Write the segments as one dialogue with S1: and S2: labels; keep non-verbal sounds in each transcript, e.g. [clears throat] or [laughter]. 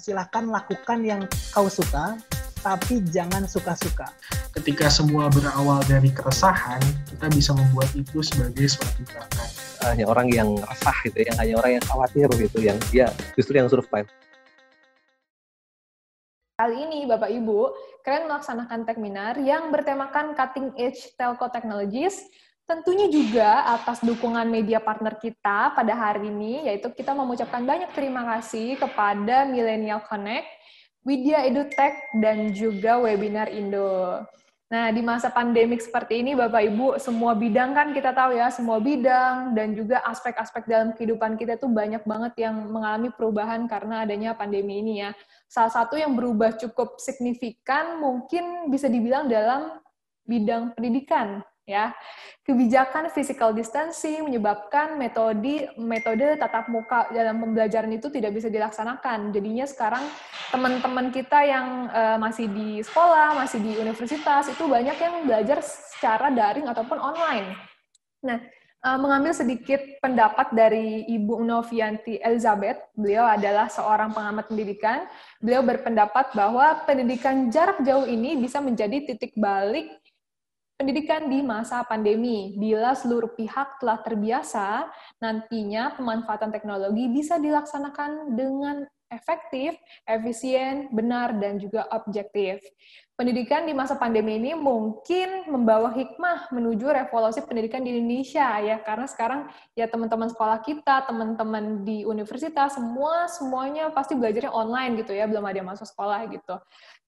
S1: silahkan lakukan yang kau suka, tapi jangan suka-suka.
S2: Ketika semua berawal dari keresahan, kita bisa membuat itu sebagai suatu gerakan.
S3: Hanya orang yang resah gitu, yang hanya orang yang khawatir gitu, yang dia justru yang survive.
S4: Kali ini, Bapak Ibu, kalian melaksanakan Techminar yang bertemakan Cutting Edge Telco Technologies Tentunya juga atas dukungan media partner kita pada hari ini, yaitu kita mengucapkan banyak terima kasih kepada Millennial Connect, Widya EduTech, dan juga Webinar Indo. Nah, di masa pandemik seperti ini, Bapak Ibu, semua bidang kan kita tahu ya, semua bidang dan juga aspek-aspek dalam kehidupan kita tuh banyak banget yang mengalami perubahan karena adanya pandemi ini ya. Salah satu yang berubah cukup signifikan mungkin bisa dibilang dalam bidang pendidikan ya. Kebijakan physical distancing menyebabkan metode metode tatap muka dalam pembelajaran itu tidak bisa dilaksanakan. Jadinya sekarang teman-teman kita yang uh, masih di sekolah, masih di universitas itu banyak yang belajar secara daring ataupun online. Nah, uh, mengambil sedikit pendapat dari Ibu Novianti Elizabeth. Beliau adalah seorang pengamat pendidikan. Beliau berpendapat bahwa pendidikan jarak jauh ini bisa menjadi titik balik pendidikan di masa pandemi. Bila seluruh pihak telah terbiasa, nantinya pemanfaatan teknologi bisa dilaksanakan dengan efektif, efisien, benar, dan juga objektif. Pendidikan di masa pandemi ini mungkin membawa hikmah menuju revolusi pendidikan di Indonesia ya karena sekarang ya teman-teman sekolah kita, teman-teman di universitas semua semuanya pasti belajarnya online gitu ya, belum ada yang masuk sekolah gitu.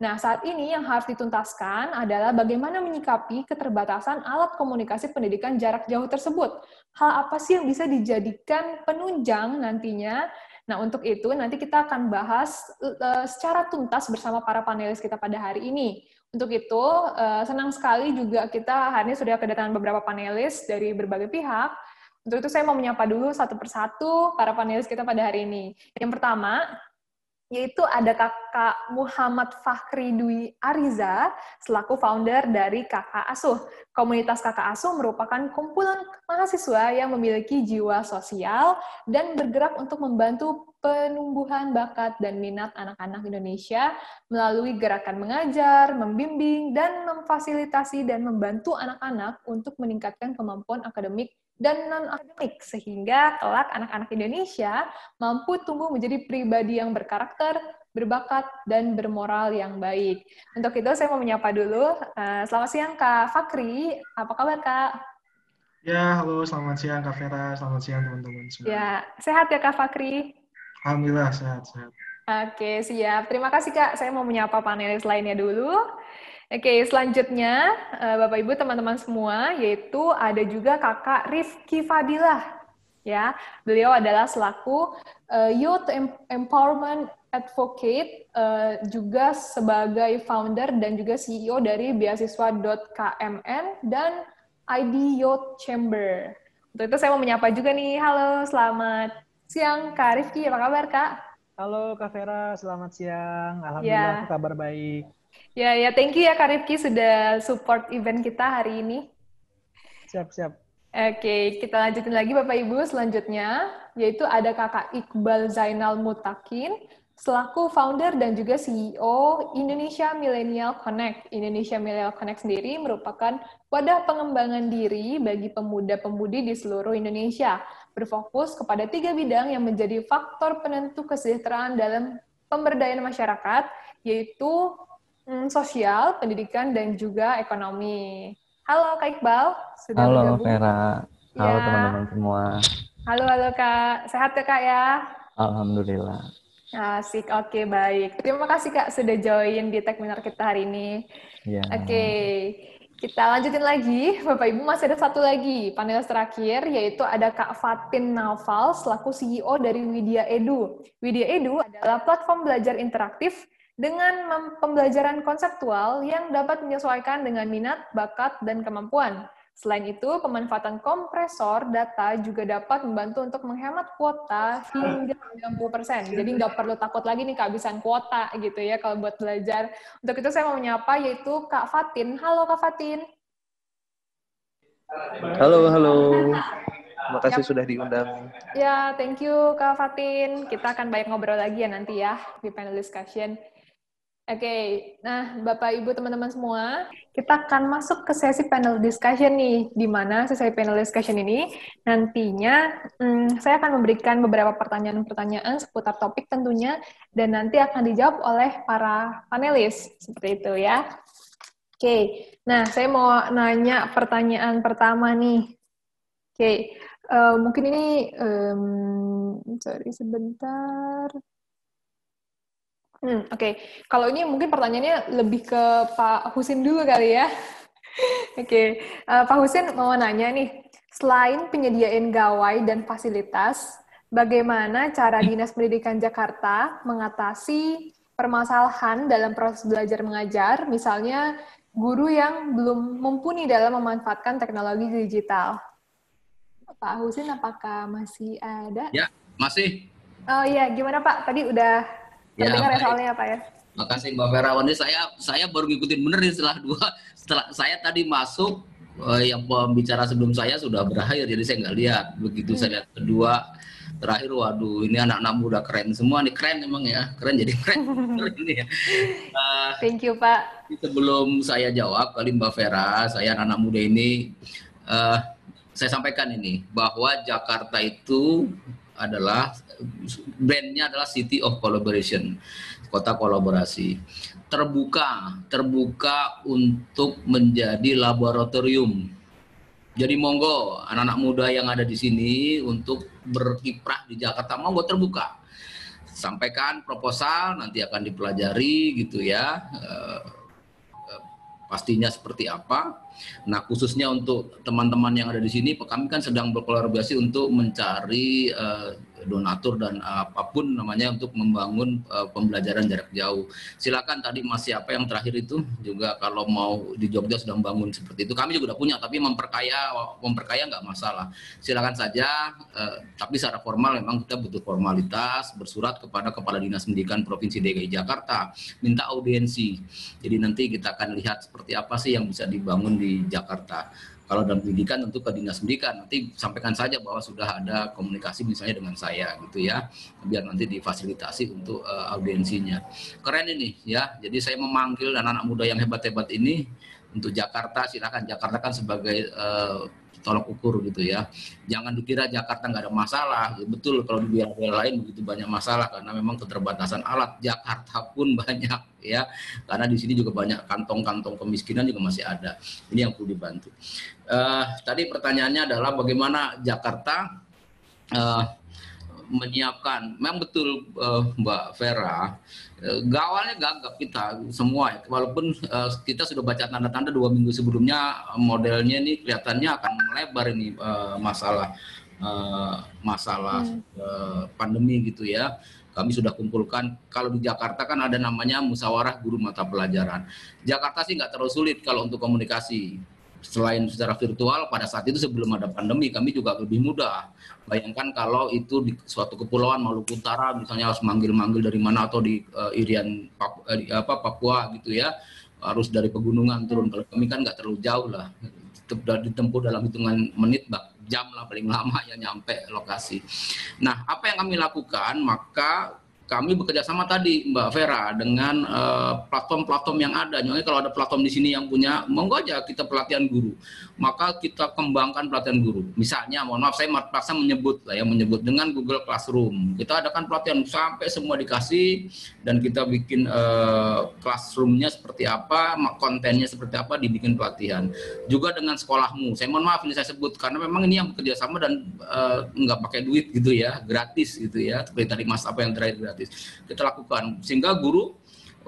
S4: Nah, saat ini yang harus dituntaskan adalah bagaimana menyikapi keterbatasan alat komunikasi pendidikan jarak jauh tersebut. Hal apa sih yang bisa dijadikan penunjang nantinya Nah, untuk itu nanti kita akan bahas uh, secara tuntas bersama para panelis kita pada hari ini. Untuk itu, uh, senang sekali juga kita hari ini sudah kedatangan beberapa panelis dari berbagai pihak. Untuk itu saya mau menyapa dulu satu persatu para panelis kita pada hari ini. Yang pertama, yaitu ada kakak Muhammad Fakhri Dwi Ariza selaku founder dari Kakak Asuh. Komunitas Kakak Asuh merupakan kumpulan mahasiswa yang memiliki jiwa sosial dan bergerak untuk membantu penumbuhan bakat dan minat anak-anak Indonesia melalui gerakan mengajar, membimbing, dan memfasilitasi dan membantu anak-anak untuk meningkatkan kemampuan akademik dan non-akademik, sehingga kelak anak-anak Indonesia mampu tumbuh menjadi pribadi yang berkarakter, berbakat, dan bermoral yang baik. Untuk itu saya mau menyapa dulu. Uh, selamat siang Kak Fakri, apa kabar Kak?
S2: Ya, halo, selamat siang Kak Vera, selamat siang teman-teman semua.
S4: Ya, sehat ya Kak Fakri?
S2: Alhamdulillah, sehat-sehat.
S4: Oke, siap. Terima kasih Kak. Saya mau menyapa panelis lainnya dulu. Oke, selanjutnya eh, Bapak Ibu teman-teman semua yaitu ada juga Kakak Rifki Fadilah. Ya, beliau adalah selaku uh, Youth Empowerment Advocate uh, juga sebagai founder dan juga CEO dari beasiswa.kmn dan ID Youth Chamber. Untuk itu saya mau menyapa juga nih. Halo, selamat siang Kak Rifki. Apa kabar Kak?
S1: Halo Kak Vera, selamat siang. Alhamdulillah ya. kabar baik.
S4: Ya, ya, thank you ya Kak Rifki sudah support event kita hari ini.
S1: Siap, siap.
S4: Oke, kita lanjutin lagi Bapak Ibu selanjutnya, yaitu ada Kakak Iqbal Zainal Mutakin, selaku founder dan juga CEO Indonesia Millennial Connect. Indonesia Millennial Connect sendiri merupakan wadah pengembangan diri bagi pemuda-pemudi di seluruh Indonesia, berfokus kepada tiga bidang yang menjadi faktor penentu kesejahteraan dalam pemberdayaan masyarakat, yaitu hmm, sosial, pendidikan, dan juga ekonomi. Halo Kak Iqbal,
S3: sudah Halo bergabung? Vera, halo ya. teman-teman semua.
S4: Halo, halo Kak, sehat ya Kak ya?
S3: Alhamdulillah.
S4: Asik, oke okay, baik. Terima kasih Kak sudah join di Techminar kita hari ini. Ya. Oke, okay. kita lanjutin lagi. Bapak Ibu masih ada satu lagi panelis terakhir, yaitu ada Kak Fatin Naufal selaku CEO dari Widya Edu. Widya Edu adalah platform belajar interaktif dengan pembelajaran konseptual yang dapat menyesuaikan dengan minat, bakat, dan kemampuan. Selain itu, pemanfaatan kompresor data juga dapat membantu untuk menghemat kuota hingga 90%. Jadi nggak perlu takut lagi nih kehabisan kuota gitu ya kalau buat belajar. Untuk itu saya mau menyapa yaitu Kak Fatin. Halo Kak Fatin.
S3: Halo, halo. [laughs] Terima kasih
S4: Yap.
S3: sudah diundang.
S4: Ya, thank you Kak Fatin. Kita akan banyak ngobrol lagi ya nanti ya di panel discussion. Oke, nah Bapak Ibu teman-teman semua, kita akan masuk ke sesi panel discussion nih, di mana sesi panel discussion ini nantinya hmm, saya akan memberikan beberapa pertanyaan-pertanyaan seputar topik tentunya, dan nanti akan dijawab oleh para panelis, seperti itu ya. Oke, nah saya mau nanya pertanyaan pertama nih. Oke, eh, mungkin ini, em, sorry sebentar. Hmm, Oke, kalau ini mungkin pertanyaannya lebih ke Pak Husin dulu kali ya. [laughs] Oke, Eh, Pak Husin mau nanya nih, selain penyediaan gawai dan fasilitas, bagaimana cara Dinas Pendidikan Jakarta mengatasi permasalahan dalam proses belajar mengajar, misalnya guru yang belum mumpuni dalam memanfaatkan teknologi digital? Pak Husin, apakah masih ada?
S5: Ya, masih.
S4: Oh iya, gimana Pak? Tadi udah
S5: Ya,
S4: terdengar ya soalnya Pak ya?
S5: Makasih Mbak Vera. Ini saya saya baru ngikutin bener nih setelah dua setelah saya tadi masuk eh, yang pembicara sebelum saya sudah berakhir jadi saya nggak lihat. Begitu saya lihat kedua terakhir waduh ini anak-anak muda keren semua nih keren emang ya keren jadi keren Keren [laughs] ini ya. Eh,
S4: Thank you Pak.
S5: sebelum saya jawab kali Mbak Vera, saya anak-anak muda ini, eh, saya sampaikan ini bahwa Jakarta itu adalah brandnya adalah City of Collaboration, kota kolaborasi, terbuka, terbuka untuk menjadi laboratorium. Jadi monggo anak-anak muda yang ada di sini untuk berkiprah di Jakarta monggo terbuka. Sampaikan proposal nanti akan dipelajari gitu ya. Eh, pastinya seperti apa. Nah khususnya untuk teman-teman yang ada di sini, kami kan sedang berkolaborasi untuk mencari eh, donatur dan apa pun namanya untuk membangun eh, pembelajaran jarak jauh. Silakan tadi Mas siapa yang terakhir itu juga kalau mau di Jogja sudah membangun seperti itu. Kami juga udah punya, tapi memperkaya memperkaya nggak masalah. Silakan saja. eh, tapi secara formal memang kita butuh formalitas bersurat kepada Kepala Dinas Pendidikan Provinsi DKI Jakarta minta audiensi. Jadi nanti kita akan lihat seperti apa sih yang bisa dibangun di Jakarta. Kalau dalam pendidikan tentu ke dinas pendidikan nanti sampaikan saja bahwa sudah ada komunikasi misalnya dengan saya gitu ya biar nanti difasilitasi untuk eh, audiensinya. Keren ini ya jadi saya memanggil anak-anak muda yang hebat-hebat ini untuk Jakarta silakan Jakarta kan sebagai eh, tolok ukur gitu ya. Jangan dikira Jakarta nggak ada masalah. Ya, betul kalau di daerah lain begitu banyak masalah karena memang keterbatasan alat. Jakarta pun [laughs] banyak ya. Karena di sini juga banyak kantong-kantong kemiskinan juga masih ada. Ini yang perlu dibantu. Eh, tadi pertanyaannya adalah bagaimana Jakarta eh, menyiapkan. Memang betul eh, Mbak Vera eh, gawalnya gagap kita semua ya. walaupun eh, kita sudah baca tanda-tanda dua minggu sebelumnya modelnya ini kelihatannya akan melebar ini eh, masalah eh, masalah eh, pandemi gitu ya. Kami sudah kumpulkan. Kalau di Jakarta kan ada namanya musyawarah guru mata pelajaran. Jakarta sih nggak terlalu sulit kalau untuk komunikasi selain secara virtual pada saat itu sebelum ada pandemi kami juga lebih mudah. Bayangkan kalau itu di suatu kepulauan Maluku Utara misalnya harus manggil-manggil dari mana atau di eh, Irian Pap- eh, di apa Papua gitu ya harus dari pegunungan turun. Kalau kami kan nggak terlalu jauh lah. Ditempuh dalam hitungan menit bah jam lah paling lama ya nyampe lokasi. Nah apa yang kami lakukan? Maka kami bekerja sama tadi Mbak Vera dengan eh, platform-platform yang ada. Jadi kalau ada platform di sini yang punya, monggo aja kita pelatihan guru. Maka kita kembangkan pelatihan guru. Misalnya, mohon maaf saya terpaksa menyebut lah ya, menyebut dengan Google Classroom. Kita adakan pelatihan sampai semua dikasih dan kita bikin eh, classroomnya seperti apa, kontennya seperti apa, dibikin pelatihan. Juga dengan sekolahmu. Saya mohon maaf ini saya sebut karena memang ini yang bekerja sama dan eh, nggak pakai duit gitu ya, gratis gitu ya. Seperti tadi Mas apa yang terakhir gratis. Kita lakukan sehingga guru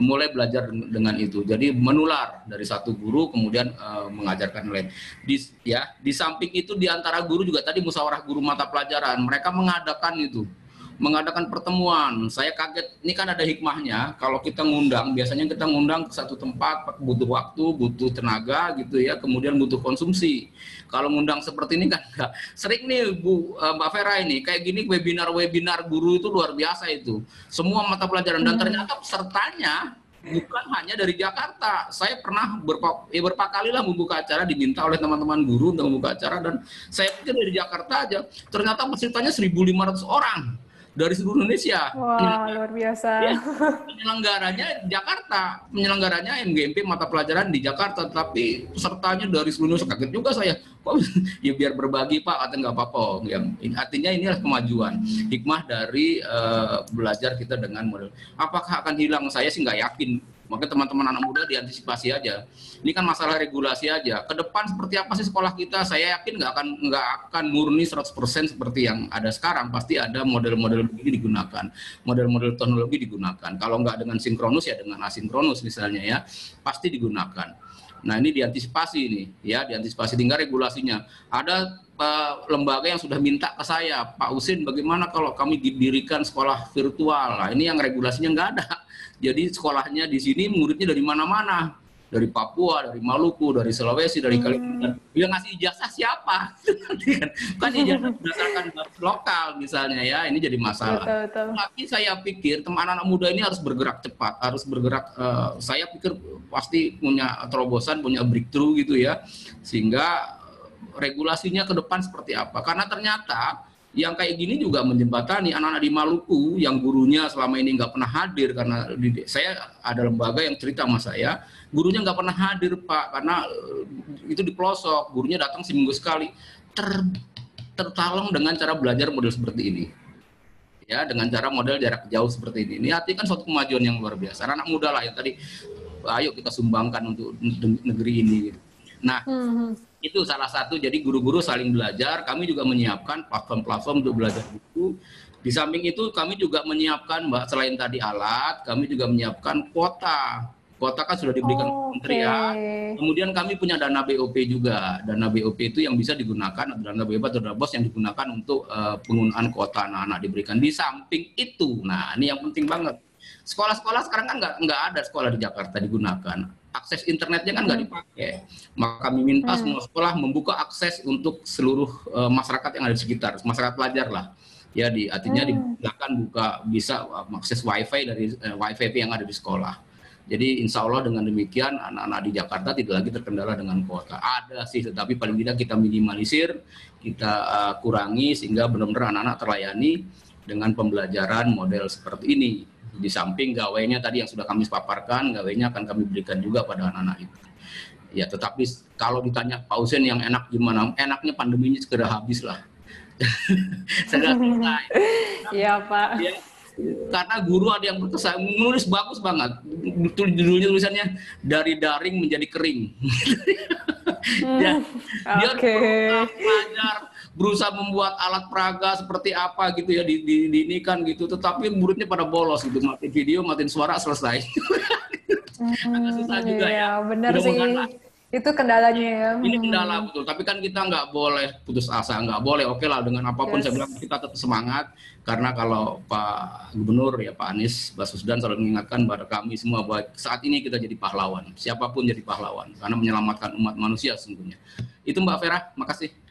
S5: mulai belajar dengan itu. Jadi menular dari satu guru kemudian eh, mengajarkan lain. Di ya, di samping itu di antara guru juga tadi musyawarah guru mata pelajaran, mereka mengadakan itu mengadakan pertemuan. Saya kaget, ini kan ada hikmahnya. Kalau kita ngundang, biasanya kita ngundang ke satu tempat butuh waktu, butuh tenaga gitu ya, kemudian butuh konsumsi. Kalau ngundang seperti ini kan [laughs] enggak. Sering nih Bu eh, Mbak Vera ini kayak gini webinar-webinar guru itu luar biasa itu. Semua mata pelajaran dan ternyata pesertanya bukan hanya dari Jakarta. Saya pernah berapa, ya berapa kali lah membuka acara diminta oleh teman-teman guru untuk membuka acara dan saya pikir dari Jakarta aja. Ternyata pesertanya 1.500 orang dari seluruh Indonesia.
S4: Wah, luar biasa.
S5: Ya, [laughs] penyelenggaranya Jakarta, penyelenggaranya MGMP mata pelajaran di Jakarta, tapi pesertanya dari seluruh Indonesia. Kaget juga saya. Kok [laughs] ya biar berbagi Pak, atau nggak apa-apa. Yang artinya inilah kemajuan, hikmah dari uh, belajar kita dengan model. Apakah akan hilang? Saya sih nggak yakin Makanya teman-teman anak muda diantisipasi aja. Ini kan masalah regulasi aja. Ke depan seperti apa sih sekolah kita? Saya yakin nggak akan nggak akan murni 100% seperti yang ada sekarang. Pasti ada model-model begini digunakan, model-model teknologi digunakan. Kalau nggak dengan sinkronus ya dengan asinkronus misalnya ya, pasti digunakan. Nah ini diantisipasi ini, ya diantisipasi tinggal regulasinya. Ada uh, lembaga yang sudah minta ke saya, Pak Usin, bagaimana kalau kami didirikan sekolah virtual? Nah ini yang regulasinya nggak ada jadi sekolahnya di sini muridnya dari mana-mana. Dari Papua, dari Maluku, dari Sulawesi, dari hmm. Kalimantan. Yang ngasih ijazah siapa? kan, [laughs] kan ijazah berdasarkan lokal misalnya ya. Ini jadi masalah. Betul, betul. Tapi saya pikir teman anak muda ini harus bergerak cepat, harus bergerak. Uh, saya pikir pasti punya terobosan, punya breakthrough gitu ya. Sehingga regulasinya ke depan seperti apa. Karena ternyata yang kayak gini juga menjembatani anak-anak di Maluku yang gurunya selama ini nggak pernah hadir karena di, saya ada lembaga yang cerita sama saya gurunya nggak pernah hadir pak karena uh, itu di pelosok gurunya datang seminggu sekali. Ter tertalong dengan cara belajar model seperti ini. Ya dengan cara model jarak jauh seperti ini. Ini artinya kan suatu kemajuan yang luar biasa. Anak, -anak muda lah yang tadi ayo kita sumbangkan untuk negeri ini nah hmm, itu salah satu. Jadi guru-guru saling belajar. Kami juga menyiapkan platform-platform untuk belajar buku. Di samping itu kami juga menyiapkan mbak selain tadi alat kami juga menyiapkan kuota. Kuota kan sudah diberikan oh, kementerian. Okay. kemudian kami punya dana BOP juga. Dana BOP itu yang bisa digunakan dana BOP atau dana bos yang digunakan untuk uh, penggunaan kuota anak-anak diberikan. Di samping itu nah ini yang penting banget. Sekolah-sekolah sekarang kan nggak nggak ada sekolah di Jakarta digunakan akses internetnya kan nggak hmm. dipakai. Maka kami minta hmm. semua sekolah membuka akses untuk seluruh uh, masyarakat yang ada di sekitar, masyarakat pelajar lah. Ya, di artinya hmm. silakan buka bisa uh, akses wifi dari uh, wifi yang ada di sekolah. Jadi insya Allah dengan demikian anak-anak di Jakarta tidak lagi terkendala dengan kuota. Ada sih, tetapi paling tidak kita minimalisir, kita uh, kurangi sehingga benar-benar anak-anak terlayani dengan pembelajaran model seperti ini di samping gawainya tadi yang sudah kami paparkan, gawainya akan kami berikan juga pada anak-anak itu. Ya, tetapi kalau ditanya Pak Usen yang enak gimana? Enaknya pandeminya segera habis lah. [laughs] segera selesai.
S4: Iya, Pak. Ya,
S5: karena guru ada yang berkesan menulis bagus banget. Judulnya tulisannya dari daring menjadi kering. [laughs] hmm, ya, dia okay. Berusaha membuat alat peraga seperti apa gitu ya di, di, di ini kan gitu. Tetapi muridnya pada bolos gitu. Mati video matiin suara selesai.
S4: Hmm, agak [laughs] susah juga iya, ya. benar sih. itu kendalanya ya
S5: ini kendala betul. Tapi kan kita nggak boleh putus asa nggak boleh. Oke lah dengan apa pun yes. saya bilang kita tetap semangat. Karena kalau Pak Gubernur ya Pak Anies Baswedan selalu mengingatkan pada kami semua bahwa saat ini kita jadi pahlawan. Siapa pun jadi pahlawan. Karena menyelamatkan umat manusia sesungguhnya. Itu Mbak Vera makasih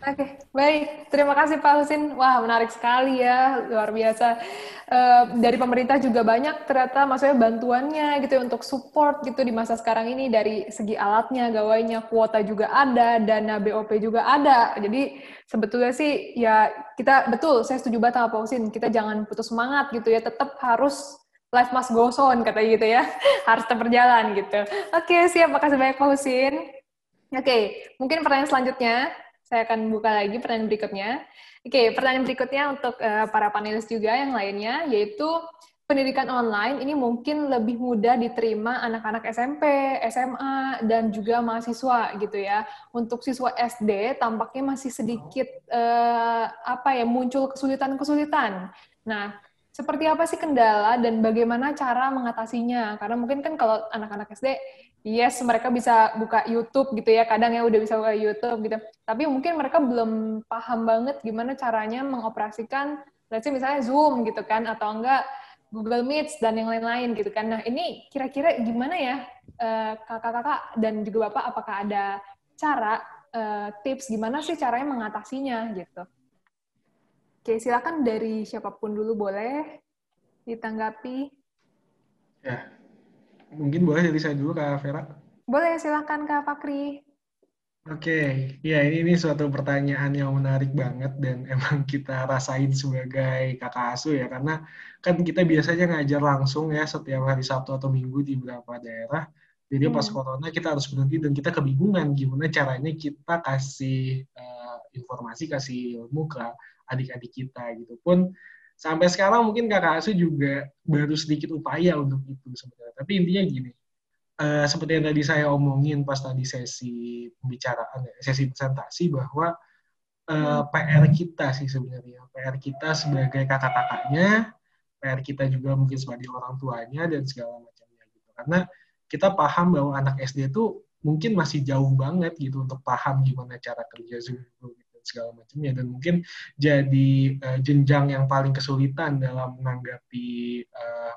S4: Oke, okay, baik. Terima kasih Pak Husin. Wah, menarik sekali ya, luar biasa. Uh, dari pemerintah juga banyak ternyata maksudnya bantuannya gitu ya, untuk support gitu di masa sekarang ini dari segi alatnya, gawainya, kuota juga ada, dana BOP juga ada. Jadi sebetulnya sih ya kita betul, saya setuju banget sama Pak Husin. Kita jangan putus semangat gitu ya, tetap harus life must go on katanya gitu ya, [laughs] harus tetap berjalan gitu. Oke, okay, siap. Makasih banyak Pak Husin. Oke, okay, mungkin pertanyaan selanjutnya saya akan buka lagi pertanyaan berikutnya. Oke, pertanyaan berikutnya untuk uh, para panelis juga yang lainnya, yaitu pendidikan online ini mungkin lebih mudah diterima anak-anak SMP, SMA, dan juga mahasiswa gitu ya. Untuk siswa SD tampaknya masih sedikit uh, apa ya muncul kesulitan-kesulitan. Nah, seperti apa sih kendala dan bagaimana cara mengatasinya? Karena mungkin kan kalau anak-anak SD yes mereka bisa buka YouTube gitu ya kadang ya udah bisa buka YouTube gitu. Tapi mungkin mereka belum paham banget gimana caranya mengoperasikan let's say misalnya Zoom gitu kan atau enggak Google Meet dan yang lain-lain gitu kan. Nah ini kira-kira gimana ya eh, kakak-kakak dan juga bapak apakah ada cara uh, tips gimana sih caranya mengatasinya gitu oke silakan dari siapa pun dulu boleh ditanggapi
S2: ya mungkin boleh dari saya dulu Kak Vera.
S4: Boleh, silakan Kak Fakri.
S2: Oke, ya ini, ini suatu pertanyaan yang menarik banget dan [laughs] emang kita rasain sebagai kakak asuh ya, karena kan kita biasanya ngajar langsung ya setiap hari Sabtu atau Minggu di beberapa daerah. Jadi pas
S4: Hmm.
S2: corona kita harus berhenti dan kita kebingungan gimana caranya kita kasih eh, informasi, kasih ilmu ke adik-adik kita gitu. Pun sampai sekarang mungkin kakak asuh juga baru sedikit upaya untuk itu sebenarnya. Tapi intinya gini, eh, seperti yang tadi saya omongin pas tadi sesi pembicaraan, ya, sesi presentasi bahwa eh, PR kita sih sebenarnya, PR kita sebagai kakak-kakaknya, PR kita juga mungkin sebagai orang tuanya dan segala macamnya gitu. Karena kita paham bahwa anak SD itu mungkin masih jauh banget gitu untuk paham gimana cara kerja Zoom dan segala macamnya dan mungkin jadi eh, jenjang yang paling kesulitan dalam menanggapi eh,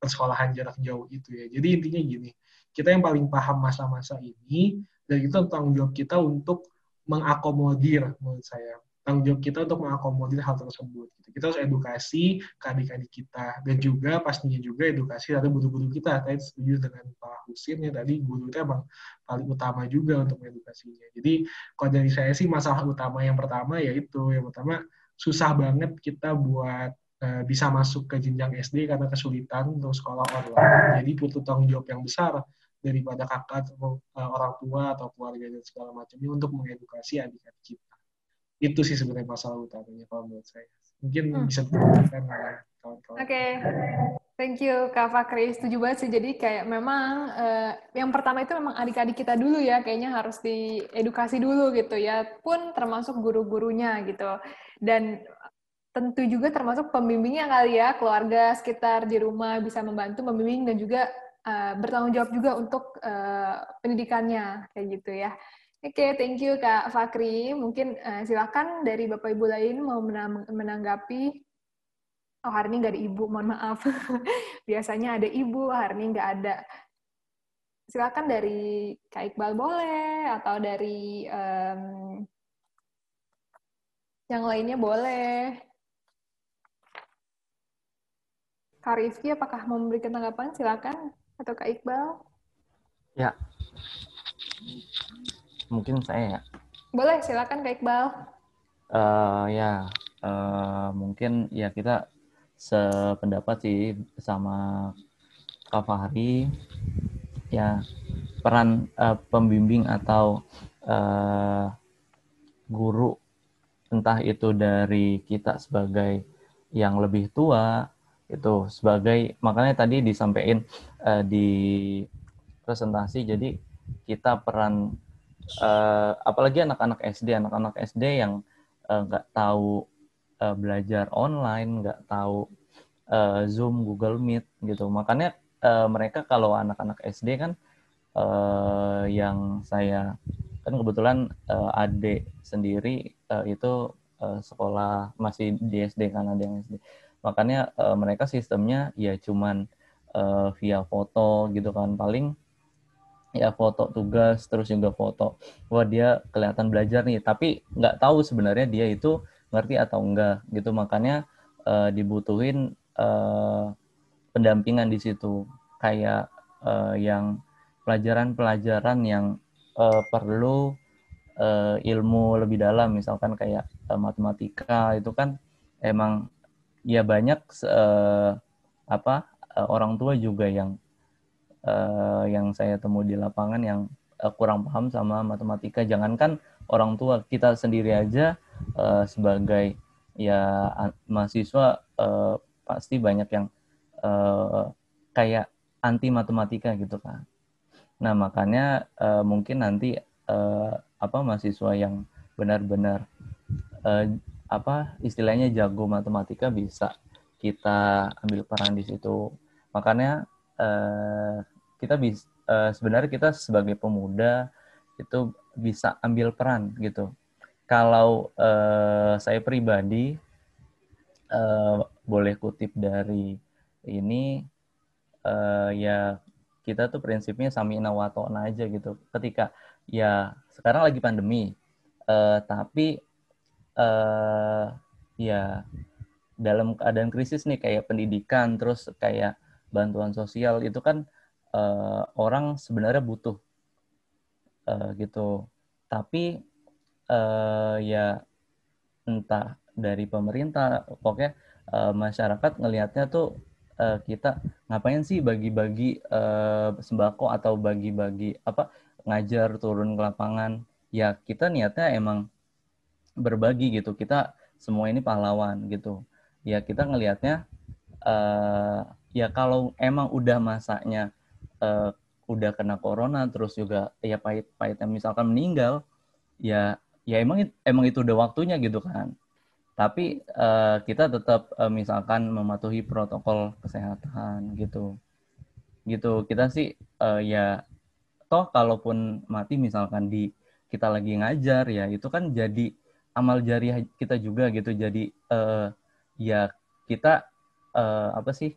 S2: persekolahan jarak jauh itu ya. Jadi intinya gini, kita yang paling paham masa-masa ini dan itu tanggung jawab kita untuk mengakomodir menurut saya tanggung jawab kita untuk mengakomodir hal tersebut gitu. kita harus edukasi ke adik-adik kita dan juga pastinya juga edukasi dari guru-guru kita saya setuju dengan Pak Husin ya tadi guru itu emang paling utama juga untuk edukasinya jadi kalau dari saya sih masalah utama yang pertama yaitu yang pertama susah banget kita buat eh, bisa masuk ke jenjang SD karena kesulitan untuk sekolah online jadi butuh tanggung jawab yang besar daripada kakak atau uh, orang tua atau keluarga dan segala macamnya untuk mengedukasi adik-adik kita. Itu sih sebenarnya masalah utamanya kalau menurut saya. Mungkin
S4: Hmm.
S2: bisa oleh kawan-kawan.
S4: Oke, thank you Kak Fakri. Setuju banget sih. Jadi kayak memang eh, yang pertama itu memang adik-adik kita dulu ya, kayaknya harus diedukasi dulu gitu ya. Pun termasuk guru-gurunya gitu. Dan tentu juga termasuk pembimbingnya kali ya, keluarga sekitar di rumah bisa membantu membimbing dan juga eh, bertanggung jawab juga untuk eh, pendidikannya kayak gitu ya. Oke, thank you Kak Fakri. Mungkin eh, silakan dari Bapak Ibu lain mau menanggapi Oh, hari ini nggak ada ibu, mohon maaf. [laughs] Biasanya ada ibu, hari ini nggak ada. Silakan dari Kak Iqbal boleh, atau dari em, yang lainnya boleh. Kak Rifki, apakah mau memberikan tanggapan? Silakan. Atau Kak Iqbal?
S6: Mungkin saya ya.
S4: Boleh, silakan Kak Iqbal.
S6: Eh, ya, eh, mungkin ya kita sependapat sih sama Kak Fahri. Ya, peran eh, pembimbing atau eh, guru, entah itu dari kita sebagai yang lebih tua, itu sebagai, makanya tadi disampaikan eh, di presentasi, jadi kita peran, eh, apalagi anak-anak SD, anak-anak SD yang eh, nggak tahu eh, belajar online, nggak tahu eh, Zoom, Google Meet gitu. Makanya eh, mereka kalau anak-anak SD kan eh, yang saya kan kebetulan eh, adik sendiri eh, itu eh, sekolah masih di SD kan ada yang SD. Makanya eh, mereka sistemnya ya cuman eh, via foto gitu kan paling ya foto tugas terus juga foto. Wah dia kelihatan belajar nih. Tapi nggak tahu sebenarnya dia itu ngerti atau enggak gitu. Makanya eh, dibutuhin eh, pendampingan di situ. Kayak eh, yang pelajaran-pelajaran yang eh, perlu eh, ilmu lebih dalam. Misalkan kayak eh, matematika itu kan emang ya banyak eh, apa eh, orang tua juga yang eh, yang saya temui di lapangan yang eh, kurang paham sama matematika. Jangankan orang tua, kita sendiri aja eh, sebagai ya mahasiswa eh, pasti banyak yang eh, kayak anti matematika gitu kan. Nah makanya eh, mungkin nanti eh, apa mahasiswa yang benar-benar eh, apa istilahnya jago matematika bisa kita ambil peran di situ. Makanya eh, kita bisa sebenarnya kita sebagai pemuda itu bisa ambil peran gitu. Kalau eh, saya pribadi eh, boleh kutip dari ini eh, ya kita tuh prinsipnya samina wa ta'na aja gitu. Ketika ya sekarang lagi pandemi, eh, tapi eh, ya dalam keadaan krisis nih kayak pendidikan terus kayak bantuan sosial itu kan eh, orang sebenarnya butuh eh, gitu. Tapi eh, ya entah dari pemerintah, pokoknya eh, masyarakat ngelihatnya tuh eh, kita ngapain sih bagi-bagi eh, sembako atau bagi-bagi apa ngajar turun ke lapangan. Ya kita niatnya emang berbagi gitu. Kita semua ini pahlawan gitu. Ya kita ngelihatnya eh, ya kalau emang udah masanya eh, udah kena corona terus juga ya pahit-pahitnya misalkan meninggal ya ya emang emang itu udah waktunya gitu kan. Tapi eh, kita tetap eh, misalkan mematuhi protokol kesehatan gitu. Gitu kita sih eh, ya toh kalaupun mati misalkan di kita lagi ngajar ya itu kan jadi amal jariah kita juga gitu. Jadi eh, ya kita eh, apa sih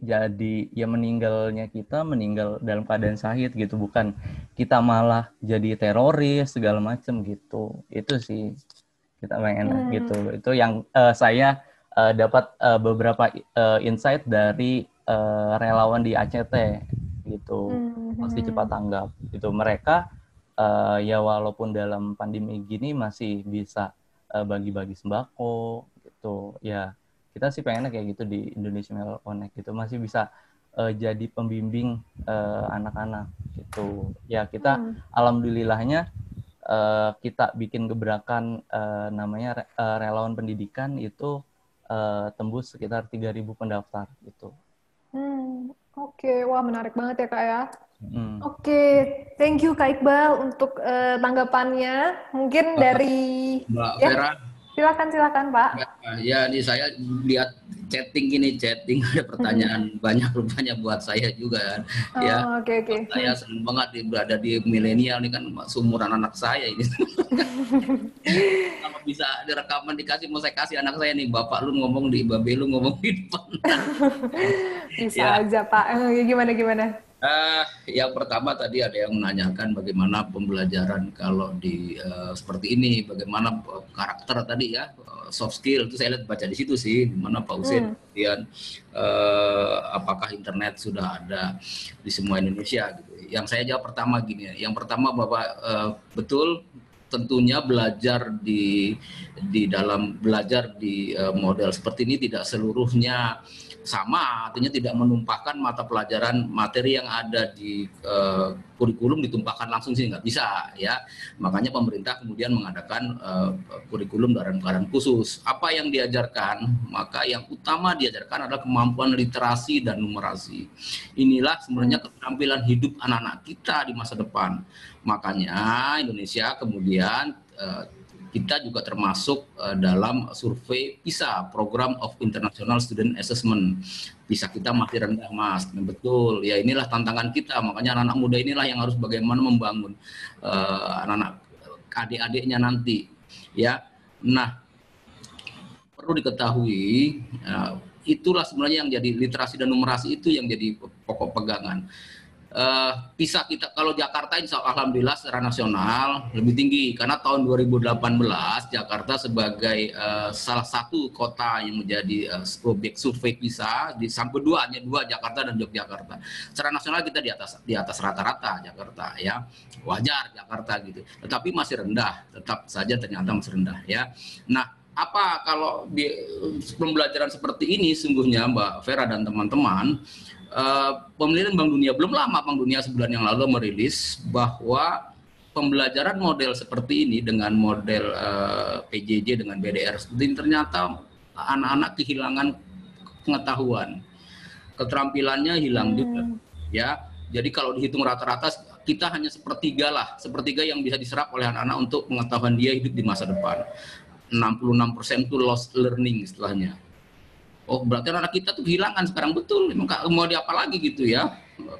S6: jadi ya meninggalnya kita meninggal dalam keadaan syahid gitu bukan kita malah jadi teroris segala macem gitu. Itu sih kita pengen
S4: Hmm.
S6: gitu. Itu yang eh, saya eh, dapat eh, beberapa eh, insight dari eh, relawan di ACT gitu.
S4: Hmm.
S6: pasti cepat tanggap. Gitu mereka eh, ya walaupun dalam pandemi gini masih bisa bagi-bagi sembako gitu. Ya kita sih pengennya kayak gitu di Indonesia Mel Connect gitu masih bisa eh, jadi pembimbing eh, anak-anak gitu ya kita
S4: Hmm.
S6: alhamdulillahnya eh, kita bikin gebrakan eh, namanya re- eh, relawan pendidikan itu eh, tembus sekitar 3.000 pendaftar gitu
S4: Hmm. Oke, wah menarik banget ya kak ya.
S6: Mm.
S4: Oke, thank you Kak Iqbal untuk eh, tanggapannya. Mungkin dari
S5: Mbak
S4: Ya.
S5: Vera,
S4: silakan silakan Pak.
S5: ya, ya ini saya lihat chatting gini chatting ada pertanyaan banyak rupanya buat saya juga kan.
S4: Oh,
S5: ya.
S4: Oke oke.
S5: Saya senang banget di- berada di milenial ini kan seumuran anak saya ini. [laughs] Kalau bisa direkaman dikasih mau saya kasih anak saya nih, bapak lu ngomong di babe lu ngomong di depan. [laughs]
S4: Bisa
S5: Ya.
S4: aja Pak. Eh, gimana gimana?
S5: Eh, yang pertama tadi ada yang menanyakan bagaimana pembelajaran kalau di eh, seperti ini, bagaimana eh, karakter tadi ya, soft skill itu saya lihat baca di situ sih, di mana Pak Usin
S4: Hmm.
S5: kemudian eh, apakah internet sudah ada di semua Indonesia gitu. Yang saya jawab pertama gini ya, yang pertama Bapak eh, betul tentunya belajar di di dalam belajar di eh, model seperti ini tidak seluruhnya sama artinya tidak menumpahkan mata pelajaran materi yang ada di eh, kurikulum ditumpahkan langsung sih nggak bisa ya. Makanya pemerintah kemudian mengadakan eh, kurikulum dalam keadaan khusus. Apa yang diajarkan? Maka yang utama diajarkan adalah kemampuan literasi dan numerasi. Inilah sebenarnya keterampilan hidup anak-anak kita di masa depan. Makanya Indonesia kemudian eh, kita juga termasuk eh, dalam survei PISA, Program of International Student Assessment. PISA kita masih rendah, Mas. Betul. Ya inilah tantangan kita. Makanya anak-anak muda inilah yang harus bagaimana membangun eh, anak-anak adik-adiknya nanti. Ya. Nah, perlu diketahui eh, itulah sebenarnya yang jadi literasi dan numerasi itu yang jadi pokok pegangan. Eh, PISA kita kalau Jakarta insya Allah, alhamdulillah secara nasional lebih tinggi karena tahun 2018 Jakarta sebagai eh, salah satu kota yang menjadi eh, objek survei PISA di sampai dua hanya dua Jakarta dan Yogyakarta. Secara nasional kita di atas di atas rata-rata Jakarta ya wajar Jakarta gitu. Tetapi masih rendah tetap saja ternyata masih rendah ya. Nah apa kalau di pembelajaran seperti ini sungguhnya Mbak Vera dan teman-teman penelitian Bank Dunia. Belum lama Bank Dunia sebulan yang lalu merilis bahwa pembelajaran model seperti ini dengan model eh, PJJ dengan BDR seperti ini ternyata anak-anak kehilangan pengetahuan. Keterampilannya hilang juga ya. Jadi kalau dihitung rata-rata kita hanya sepertiga lah sepertiga yang bisa diserap oleh anak-anak untuk pengetahuan dia hidup di masa depan. 66% itu lost learning istilahnya oh berarti anak kita tuh kehilangan sekarang. Betul mau diapa lagi gitu ya.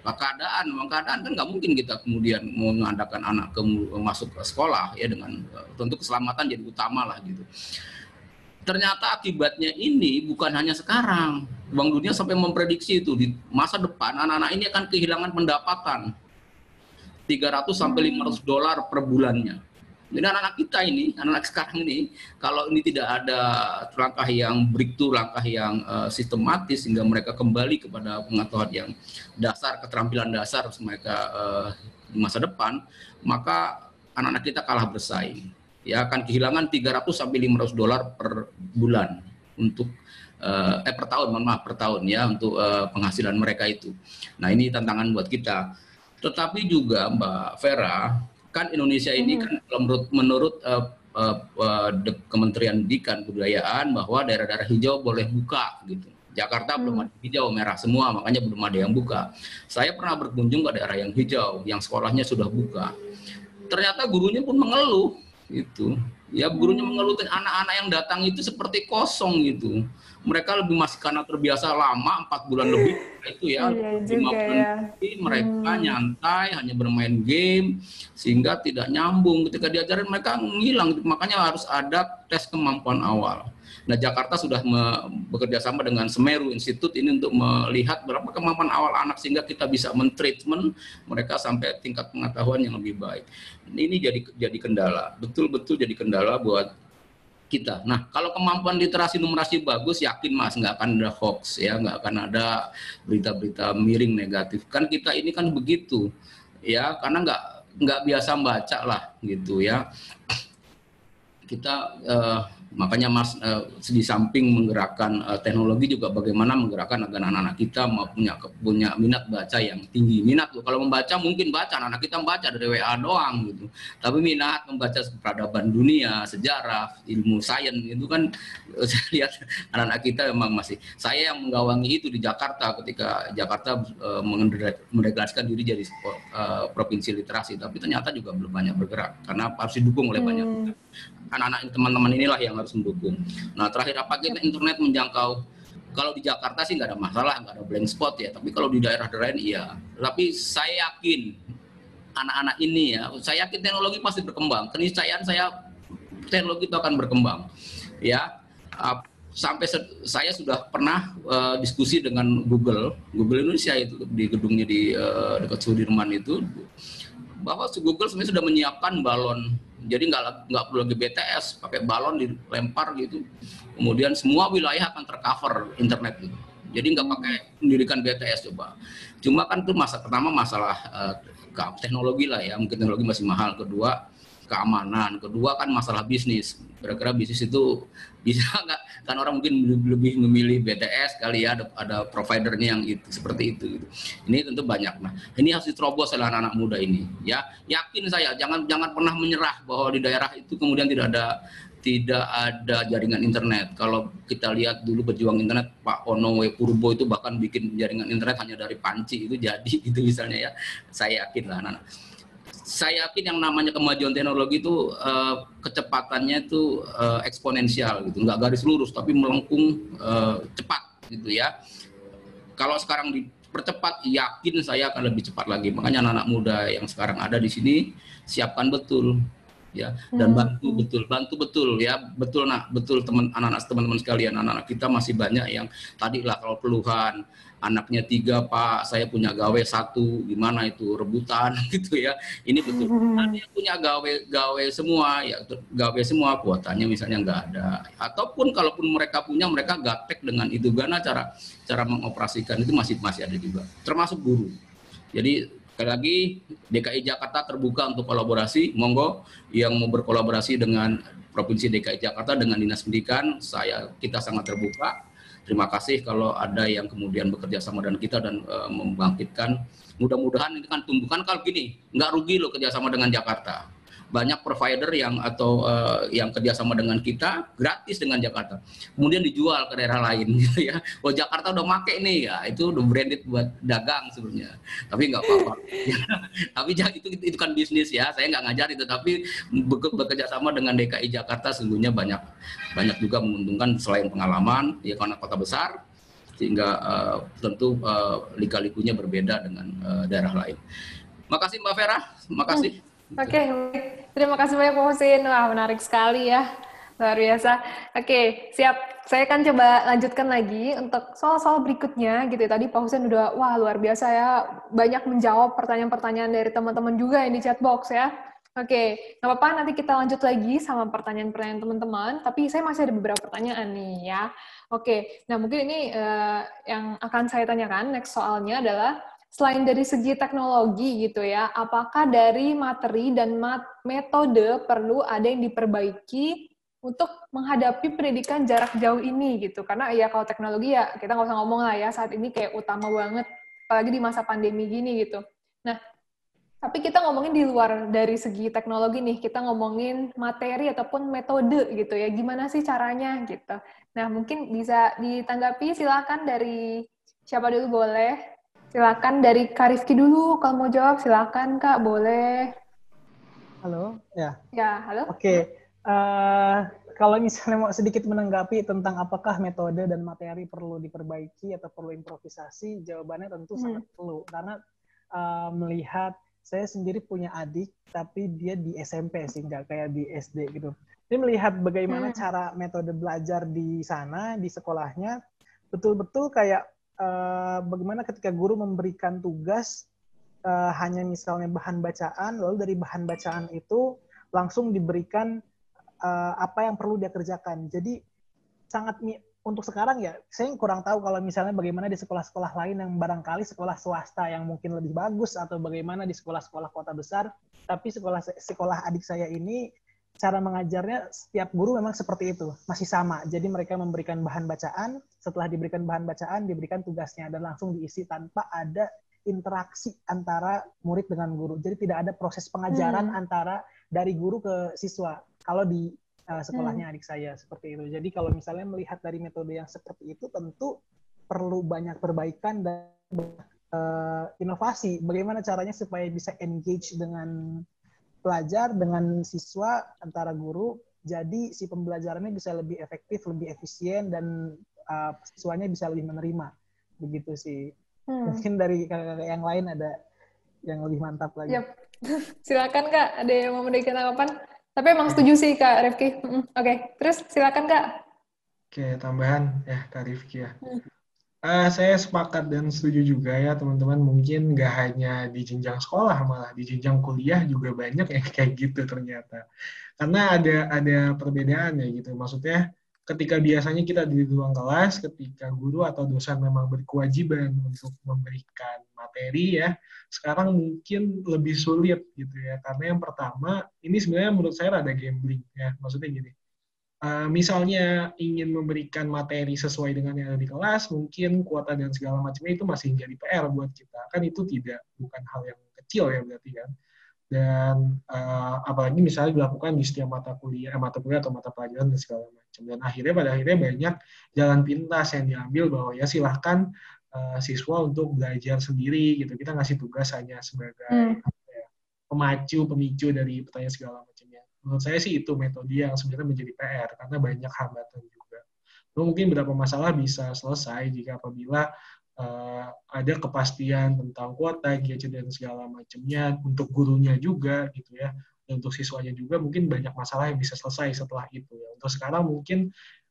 S5: Keadaan? Memang keadaan kan nggak mungkin kita kemudian mengadakan anak ke, masuk ke sekolah ya dengan eh, tentu keselamatan jadi utama lah gitu. Ternyata akibatnya ini bukan hanya sekarang. Bank Dunia sampai memprediksi itu di masa depan anak-anak ini akan kehilangan pendapatan 300 sampai 500 dolar per bulannya Ini anak-anak kita ini, anak-anak sekarang ini, kalau ini tidak ada langkah yang breakthrough, langkah yang uh, sistematis sehingga mereka kembali kepada pengetahuan yang dasar, keterampilan dasar mereka uh, di masa depan, maka anak-anak kita kalah bersaing. Ya akan kehilangan 300 sampai 500 dolar per bulan untuk uh, eh per tahun, mohon maaf per tahun ya untuk uh, penghasilan mereka itu. Nah ini tantangan buat kita. Tetapi juga Mbak Vera, kan Indonesia ini mm -hmm. kan menurut menurut uh, uh, uh, Kementerian Pendidikan Kebudayaan bahwa daerah-daerah hijau boleh buka gitu. Jakarta hmm. belum ada hijau merah semua, makanya belum ada yang buka. Saya pernah berkunjung ke daerah yang hijau, yang sekolahnya sudah buka. Ternyata gurunya pun mengeluh itu ya gurunya mengeluhkan anak-anak yang datang itu seperti kosong gitu mereka lebih masih karena terbiasa lama empat bulan lebih [laughs] itu ya iya lima bulan ya. lebih mereka hmm. nyantai hanya bermain game sehingga tidak nyambung ketika diajarin mereka ngilang makanya harus ada tes kemampuan awal Nah, Jakarta sudah bekerja sama dengan Semeru Institute ini untuk melihat berapa kemampuan awal anak sehingga kita bisa mentreatment mereka sampai tingkat pengetahuan yang lebih baik. Ini jadi jadi kendala, betul-betul jadi kendala buat kita. Nah, kalau kemampuan literasi numerasi bagus, yakin mas nggak akan ada hoax ya, nggak akan ada berita-berita miring negatif. Kan kita ini kan begitu ya, karena nggak nggak biasa baca lah gitu ya. Kita uh, Makanya Mas uh, di samping menggerakkan uh, teknologi juga bagaimana menggerakkan agar anak-anak kita punya punya minat baca yang tinggi. Minat tuh kalau membaca mungkin baca anak-anak kita membaca dari WA doang gitu. Tapi minat membaca peradaban dunia, sejarah, ilmu sains itu kan [laughs] saya lihat anak-anak kita memang masih. Saya yang menggawangi itu di Jakarta ketika Jakarta uh, mendeklarasikan diri jadi uh, provinsi literasi, tapi ternyata juga belum banyak bergerak karena harus didukung oleh hmm. banyak anak-anak teman-teman inilah yang harus mendukung. Nah terakhir apa kita internet menjangkau kalau di Jakarta sih nggak ada masalah, nggak ada blank spot ya. Tapi kalau di daerah-daerah lain iya. Tapi saya yakin anak-anak ini ya, saya yakin teknologi pasti berkembang. Keniscayaan saya teknologi itu akan berkembang. Ya, sampai saya sudah pernah uh, diskusi dengan Google, Google Indonesia itu di gedungnya di uh, dekat Sudirman itu, bahwa Google sebenarnya sudah menyiapkan balon. Jadi nggak nggak perlu lagi BTS pakai balon dilempar gitu. Kemudian semua wilayah akan tercover internet gitu. Jadi nggak pakai mendirikan BTS coba. Cuma kan itu masa pertama masalah uh, teknologi lah ya. Mungkin teknologi masih mahal. Kedua keamanan kedua kan masalah bisnis kira-kira bisnis itu bisa [laughs] nggak kan orang mungkin lebih memilih BTS kali ya ada, ada providernya yang itu seperti itu gitu. ini tentu banyak nah ini harus diterobos oleh anak-anak muda ini ya yakin saya jangan jangan pernah menyerah bahwa di daerah itu kemudian tidak ada tidak ada jaringan internet. Kalau kita lihat dulu berjuang internet, Pak Ono W. Purbo itu bahkan bikin jaringan internet hanya dari panci itu jadi [laughs] gitu misalnya ya. Saya yakin lah anak-anak saya yakin yang namanya kemajuan teknologi itu uh, kecepatannya itu uh, eksponensial gitu, nggak garis lurus tapi melengkung uh, cepat gitu ya. Kalau sekarang dipercepat, yakin saya akan lebih cepat lagi. Makanya anak-anak muda yang sekarang ada di sini siapkan betul ya. Dan hmm. bantu betul bantu betul ya. Betul nak. Betul teman anak-anak teman-teman sekalian anak-anak kita masih banyak yang tadi lah kalau keluhan anaknya tiga pak saya punya gawe satu gimana itu rebutan [laughs] gitu ya. Ini betul. Ada yang punya gawe gawe semua ya gawe semua kuotanya misalnya nggak ada. Ataupun kalaupun mereka punya mereka gaptek dengan itu. Karena cara cara mengoperasikan itu masih masih ada juga. Termasuk guru. Jadi sekali lagi DKI Jakarta terbuka untuk kolaborasi. Monggo yang mau berkolaborasi dengan Provinsi DKI Jakarta dengan Dinas Pendidikan saya kita sangat terbuka. Terima kasih kalau ada yang kemudian bekerja sama dengan kita dan uh, membangkitkan. Mudah-mudahan ini kan tumbuhkan kalau gini, nggak rugi loh kerjasama dengan Jakarta banyak provider yang atau uh, yang kerjasama dengan kita gratis dengan Jakarta. Kemudian dijual ke daerah lain [laughs] gitu ya. Oh Jakarta udah make nih. Ya itu udah branded buat dagang sebenarnya. Tapi nggak apa-apa. [laughs] Tapi itu, itu itu kan bisnis ya. Saya nggak ngajar itu. Tapi bekerja sama dengan DKI Jakarta sesungguhnya banyak banyak juga menguntungkan selain pengalaman ya karena kota besar sehingga uh, tentu uh, lika-likunya berbeda dengan uh, daerah lain. Makasih Mbak Vera, makasih.
S4: Oke, okay, terima kasih banyak Pak Husin. Wah, menarik sekali ya. Luar biasa. Oke, siap. Saya akan coba lanjutkan lagi untuk soal-soal berikutnya gitu. Ya. Tadi Pak Husin udah, wah luar biasa ya. Banyak menjawab pertanyaan-pertanyaan dari teman-teman juga yang di chat box ya. Oke, nggak apa-apa nanti kita lanjut lagi sama pertanyaan-pertanyaan teman-teman, tapi saya masih ada beberapa pertanyaan nih ya. Oke, nah mungkin ini uh, yang akan saya tanyakan, next soalnya adalah, selain dari segi teknologi gitu ya, apakah dari materi dan mat metode perlu ada yang diperbaiki untuk menghadapi pendidikan jarak jauh ini gitu? Karena ya kalau teknologi ya kita nggak usah ngomong lah ya, saat ini kayak utama banget, apalagi di masa pandemi gini gitu. Nah, tapi kita ngomongin di luar dari segi teknologi nih, kita ngomongin materi ataupun metode gitu ya. Gimana sih caranya gitu. Nah, mungkin bisa ditanggapi silakan dari siapa dulu boleh. Silakan dari Kak Rifki dulu kalau mau jawab silakan Kak, boleh.
S1: Halo, ya.
S4: Ya, halo.
S1: Oke. Okay. Uh, eh, kalau misalnya mau sedikit menanggapi tentang apakah metode dan materi perlu diperbaiki atau perlu improvisasi, jawabannya tentu hmm. sangat perlu karena uh, melihat saya sendiri punya adik tapi dia di SMP sih nggak kayak di SD gitu ini melihat bagaimana hmm. cara metode belajar di sana di sekolahnya betul-betul kayak uh, bagaimana ketika guru memberikan tugas uh, hanya misalnya bahan bacaan lalu dari bahan bacaan itu langsung diberikan uh, apa yang perlu dia kerjakan. Jadi sangat untuk sekarang ya saya kurang tahu kalau misalnya bagaimana di sekolah-sekolah lain yang barangkali sekolah swasta yang mungkin lebih bagus atau bagaimana di sekolah-sekolah kota besar. Tapi sekolah sekolah adik saya ini cara mengajarnya setiap guru memang seperti itu masih sama jadi mereka memberikan bahan bacaan setelah diberikan bahan bacaan diberikan tugasnya dan langsung diisi tanpa ada interaksi antara murid dengan guru jadi tidak ada proses pengajaran hmm. antara dari guru ke siswa kalau di uh, sekolahnya hmm. adik saya seperti itu. Jadi kalau misalnya melihat dari metode yang seperti itu tentu perlu banyak perbaikan dan uh, inovasi. Bagaimana caranya supaya bisa engage dengan pelajar, dengan siswa antara guru. Jadi si pembelajarannya bisa lebih efektif, lebih efisien dan uh, siswanya bisa lebih menerima. Begitu sih. Hmm. Mungkin dari kakak-kakak yang lain ada yang lebih mantap lagi. Yep. [laughs]
S4: Silakan Kak, ada yang mau memberikan tanggapan? Tapi emang setuju sih Kak Rifki. Oke, okay. terus silakan Kak.
S2: Oke, tambahan ya Kak Rifki ya. Hmm. Uh, saya sepakat dan setuju juga ya teman-teman. Mungkin nggak hanya di jenjang sekolah malah di jenjang kuliah juga banyak yang [laughs] kayak gitu ternyata. Karena ada ada perbedaan ya gitu. Maksudnya ketika biasanya kita di ruang kelas ketika guru atau dosen memang berkewajiban untuk memberikan materi ya sekarang mungkin lebih sulit gitu ya. Karena yang pertama ini sebenarnya menurut saya ada gambling ya. Maksudnya gini uh, misalnya ingin memberikan materi sesuai dengan yang ada di kelas mungkin kuota dan segala macamnya itu masih jadi PR buat kita kan itu tidak bukan hal yang kecil ya berarti kan dan uh, apalagi misalnya dilakukan di setiap mata kuliah mata kuliah atau mata pelajaran dan segala macam dan akhirnya pada akhirnya banyak jalan pintas yang diambil bahwa ya silahkan uh, siswa untuk belajar sendiri gitu. Kita ngasih tugas hanya sebagai hmm. ya, pemacu, pemicu dari pertanyaan segala macamnya. Menurut saya sih itu metode yang sebenarnya menjadi PR karena banyak hambatan juga. Mungkin beberapa masalah bisa selesai jika apabila uh, ada kepastian tentang kuota, gadget dan segala macamnya untuk gurunya juga gitu ya. Dan untuk siswanya juga mungkin banyak masalah yang bisa selesai setelah itu ya. Untuk sekarang mungkin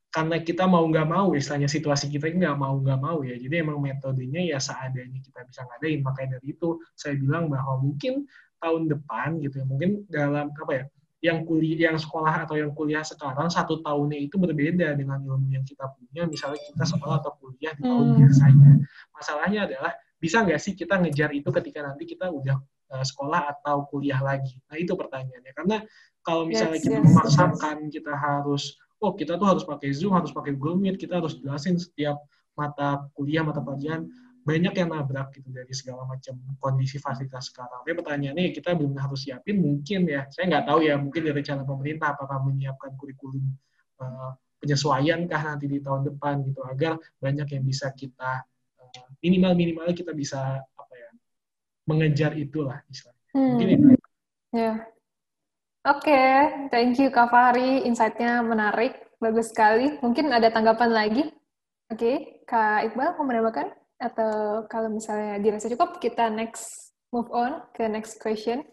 S2: karena kita mau nggak mau istilahnya situasi kita ini nggak mau nggak mau ya jadi emang metodenya ya seadanya kita bisa ngadain makanya dari itu saya bilang bahwa mungkin tahun depan gitu ya mungkin dalam apa ya yang kuliah yang sekolah atau yang kuliah sekarang satu tahunnya itu berbeda dengan ilmu yang kita punya. Misalnya kita sekolah atau kuliah di tahun hmm. biasanya. Masalahnya adalah bisa nggak sih kita ngejar itu ketika nanti kita udah uh, sekolah atau kuliah lagi? Nah itu pertanyaannya. Karena kalau misalnya yes, kita yes, memaksakan yes. kita harus oh kita tuh harus pakai Zoom, harus pakai Google Meet, kita harus jelasin setiap mata kuliah, mata pelajaran, banyak yang nabrak gitu dari segala macam kondisi fasilitas sekarang. Tapi pertanyaannya kita belum harus siapin mungkin ya, saya nggak tahu ya mungkin dari rencana pemerintah apakah menyiapkan kurikulum uh, penyesuaian kah nanti di tahun depan gitu agar banyak yang bisa kita uh, minimal minimal kita bisa apa ya mengejar itulah istilahnya. Hmm. Mungkin itu.
S4: Ya, Oke, okay, thank you Kak Fahri. Insight-nya menarik, bagus sekali. Mungkin ada tanggapan lagi? Oke, okay. Kak Iqbal mau menambahkan? Atau kalau misalnya dirasa cukup, kita next move on ke next question.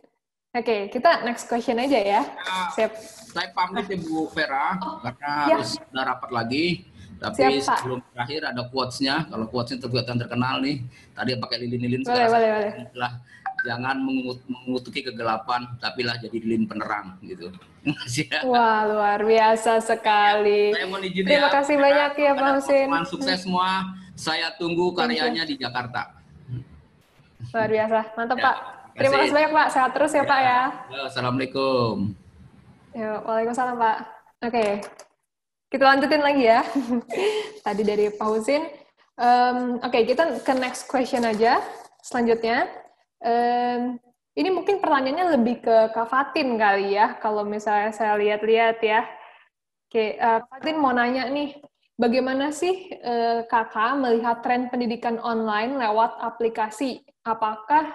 S4: Oke, okay, kita next question aja ya.
S5: ya Siap. Saya pamit ya Bu Vera, oh, karena ya. harus udah rapat lagi. Tapi Siap, sebelum terakhir ada quotes-nya. Kalau quotes-nya terbuatan terkenal nih. Tadi pakai lilin-lilin.
S4: Boleh, boleh, boleh.
S5: Lah jangan mengut- mengutuki kegelapan, tapi lah jadi lilin penerang gitu. Ya.
S4: Wah, luar biasa sekali.
S5: Saya mohon izin
S4: Terima
S5: ya,
S4: kasih
S5: Pak
S4: banyak ya, Pak Husin.
S5: sukses semua. Saya tunggu karyanya di Jakarta.
S4: Luar biasa. Mantap,
S5: Ya,
S4: Pak. Terima kasih banyak, Pak. Sehat terus ya, Pak ya.
S5: Ya, Assalamualaikum.
S4: Ya, Waalaikumsalam, Pak. Oke, kita lanjutin lagi ya. [laughs] Tadi dari Pak Husin. Em, Oke, kita ke next question aja. Selanjutnya, em, ini mungkin pertanyaannya lebih ke Kak Fatin kali ya, kalau misalnya saya lihat-lihat ya. Oke, Kak Fatin mau nanya nih, bagaimana sih eh, kakak melihat tren pendidikan online lewat aplikasi? Apakah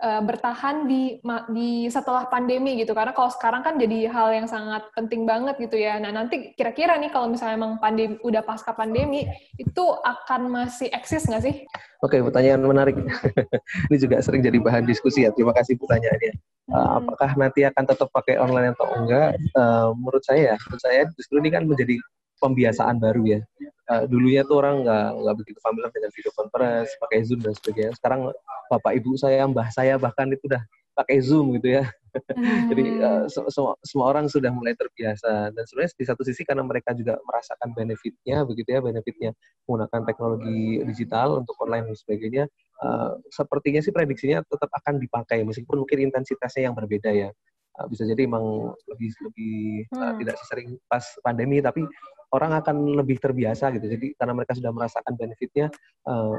S4: eh, bertahan di ma- di setelah pandemi gitu karena kalau sekarang kan jadi hal yang sangat penting banget gitu ya nah nanti kira-kira nih kalau misalnya emang pandemi udah pasca pandemi itu akan masih eksis nggak sih
S3: Oke, pertanyaan menarik. [laughs] Ini juga sering jadi bahan diskusi ya. Terima kasih pertanyaannya. Uh, apakah nanti akan tetap pakai online atau enggak? Uh, menurut saya, menurut saya justru ini kan menjadi pembiasaan baru ya. Uh, dulunya tuh orang nggak nggak begitu familiar dengan video conference, pakai Zoom dan sebagainya. Sekarang bapak ibu saya, mbah saya bahkan itu udah pakai Zoom gitu ya. [laughs] Jadi uh, se- semua, semua orang sudah mulai terbiasa dan sebenarnya di satu sisi karena mereka juga merasakan benefitnya begitu ya benefitnya menggunakan teknologi digital untuk online dan sebagainya uh, sepertinya sih prediksinya tetap akan dipakai meskipun mungkin intensitasnya yang berbeda ya Uh, bisa jadi emang lebih lebih uh,
S4: Hmm.
S3: tidak sesering pas pandemi tapi orang akan lebih terbiasa gitu. Jadi karena mereka sudah merasakan benefitnya uh,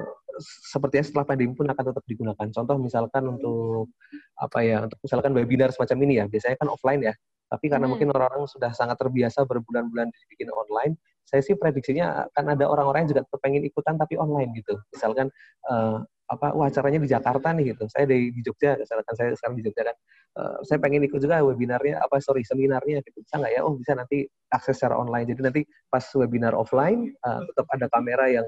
S3: sepertinya setelah pandemi pun akan tetap digunakan. Contoh misalkan untuk apa ya untuk misalkan webinar semacam ini ya. Biasanya kan offline ya. Tapi karena
S4: Hmm.
S3: mungkin orang-orang sudah sangat terbiasa berbulan-bulan dibikin online saya sih prediksinya akan ada orang-orang yang juga pengen ikutan tapi online gitu. Misalkan eh, apa wah acaranya di Jakarta nih gitu. Saya di, di Jogja misalkan saya sekarang di Jogja kan eh, saya pengen ikut juga webinarnya apa sorry seminarnya gitu. Bisa nggak ya? Oh bisa nanti akses secara online. Jadi nanti pas webinar offline eh, tetap ada kamera yang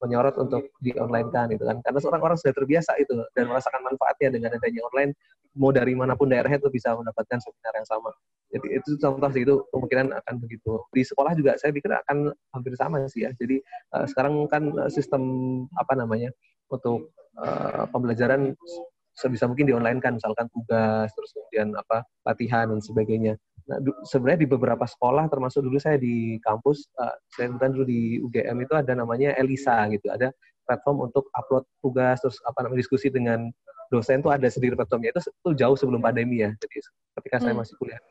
S3: menyorot untuk di online kan gitu kan. Karena orang-orang sudah terbiasa itu dan merasakan manfaatnya dengan adanya online mau dari mana pun daerahnya itu bisa mendapatkan seminar yang sama. Jadi itu contoh sih itu kemungkinan akan begitu. Di sekolah juga saya pikir akan hampir sama sih ya. Jadi eh, sekarang kan sistem apa namanya untuk eh, pembelajaran sebisa mungkin di online kan misalkan tugas terus kemudian apa latihan dan sebagainya Nah, sebenarnya di beberapa sekolah, termasuk dulu saya di kampus, uh, saya kebetulan dulu di UGM itu ada namanya Elisa gitu, ada platform untuk upload tugas, terus apa namanya diskusi dengan dosen tuh ada sendiri platformnya itu, itu jauh sebelum pandemi ya, jadi ketika saya
S4: Hmm.
S3: masih kuliah.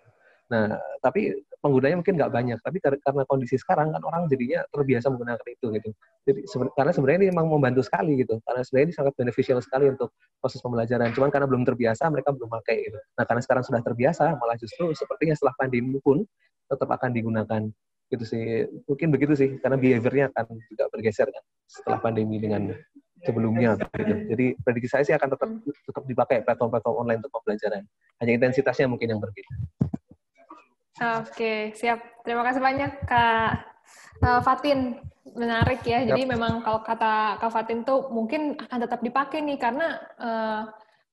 S3: Nah, tapi penggunanya mungkin nggak banyak, tapi kar- karena kondisi sekarang kan orang jadinya terbiasa menggunakan itu gitu. Jadi karena sebenarnya ini memang membantu sekali gitu, karena sebenarnya ini sangat beneficial sekali untuk proses pembelajaran. Cuman karena belum terbiasa, mereka belum pakai gitu. Nah, karena sekarang sudah terbiasa, malah justru sepertinya setelah pandemi pun tetap akan digunakan gitu sih. Mungkin begitu sih, karena behaviornya akan juga bergeser kan setelah pandemi dengan sebelumnya gitu. Jadi prediksi saya sih akan tetap tetap dipakai platform-platform online untuk pembelajaran. Hanya intensitasnya mungkin yang berbeda.
S4: Oke, siap. Terima kasih banyak Kak eh, Fatin. Menarik ya. Jadi memang kalau kata Kak Fatin tuh mungkin akan tetap dipakai nih karena eh,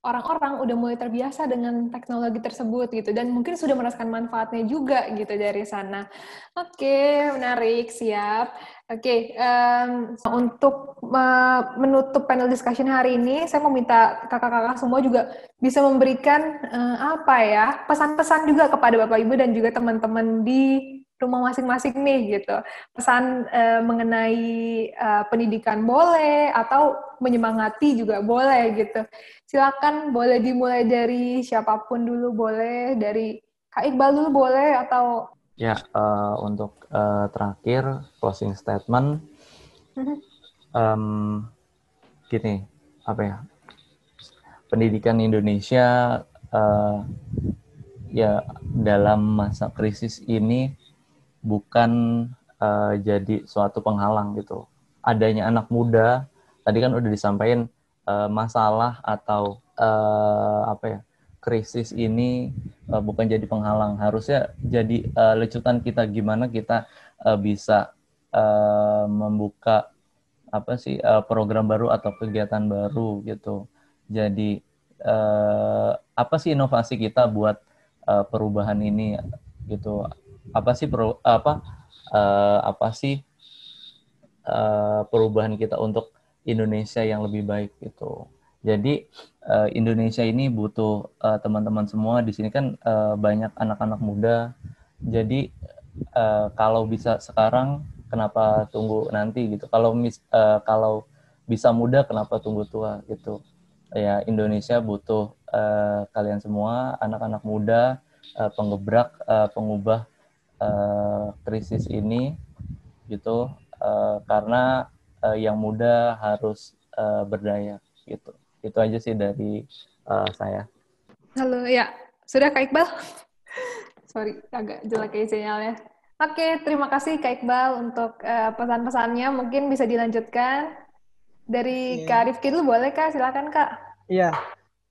S4: orang-orang udah mulai terbiasa dengan teknologi tersebut gitu dan mungkin sudah merasakan manfaatnya juga gitu dari sana. Oke, menarik, siap. Oke, em, untuk eh, menutup panel discussion hari ini, saya mau minta kakak-kakak semua juga bisa memberikan eh, apa ya pesan-pesan juga kepada bapak ibu dan juga teman-teman di rumah masing-masing nih gitu. Pesan eh, mengenai eh, pendidikan boleh atau menyemangati juga boleh gitu. Silakan boleh dimulai dari siapa pun dulu boleh dari Kak Iqbal dulu boleh atau
S6: Ya, eh, untuk eh, terakhir closing statement, em, gini, apa ya? Pendidikan Indonesia eh, ya dalam masa krisis ini bukan eh, jadi suatu penghalang gitu. Adanya anak muda, tadi kan udah disampaikan eh, masalah atau eh, apa ya? krisis ini uh, bukan jadi penghalang, harusnya jadi uh, lecutan kita gimana kita uh, bisa uh, membuka apa sih uh, program baru atau kegiatan baru gitu. Jadi uh, apa sih inovasi kita buat uh, perubahan ini gitu? Apa sih peru- apa uh, apa sih uh, perubahan kita untuk Indonesia yang lebih baik gitu. Jadi uh, Indonesia ini butuh uh, teman-teman semua di sini kan uh, banyak anak-anak muda. Jadi uh, kalau bisa sekarang kenapa tunggu nanti gitu. Kalau mis uh, kalau bisa muda kenapa tunggu tua gitu. Ya Indonesia butuh uh, kalian semua anak-anak muda uh, penggebrak uh, pengubah uh, krisis ini gitu uh, karena uh, yang muda harus uh, berdaya gitu itu aja sih dari uh, saya
S4: halo ya sudah kak Iqbal [laughs] sorry agak jelek ya sinyalnya Oke, terima kasih Kak Iqbal untuk uh, pesan-pesannya. Mungkin bisa dilanjutkan dari yeah. Kak Rifki dulu boleh Kak? Silakan Kak.
S1: Iya,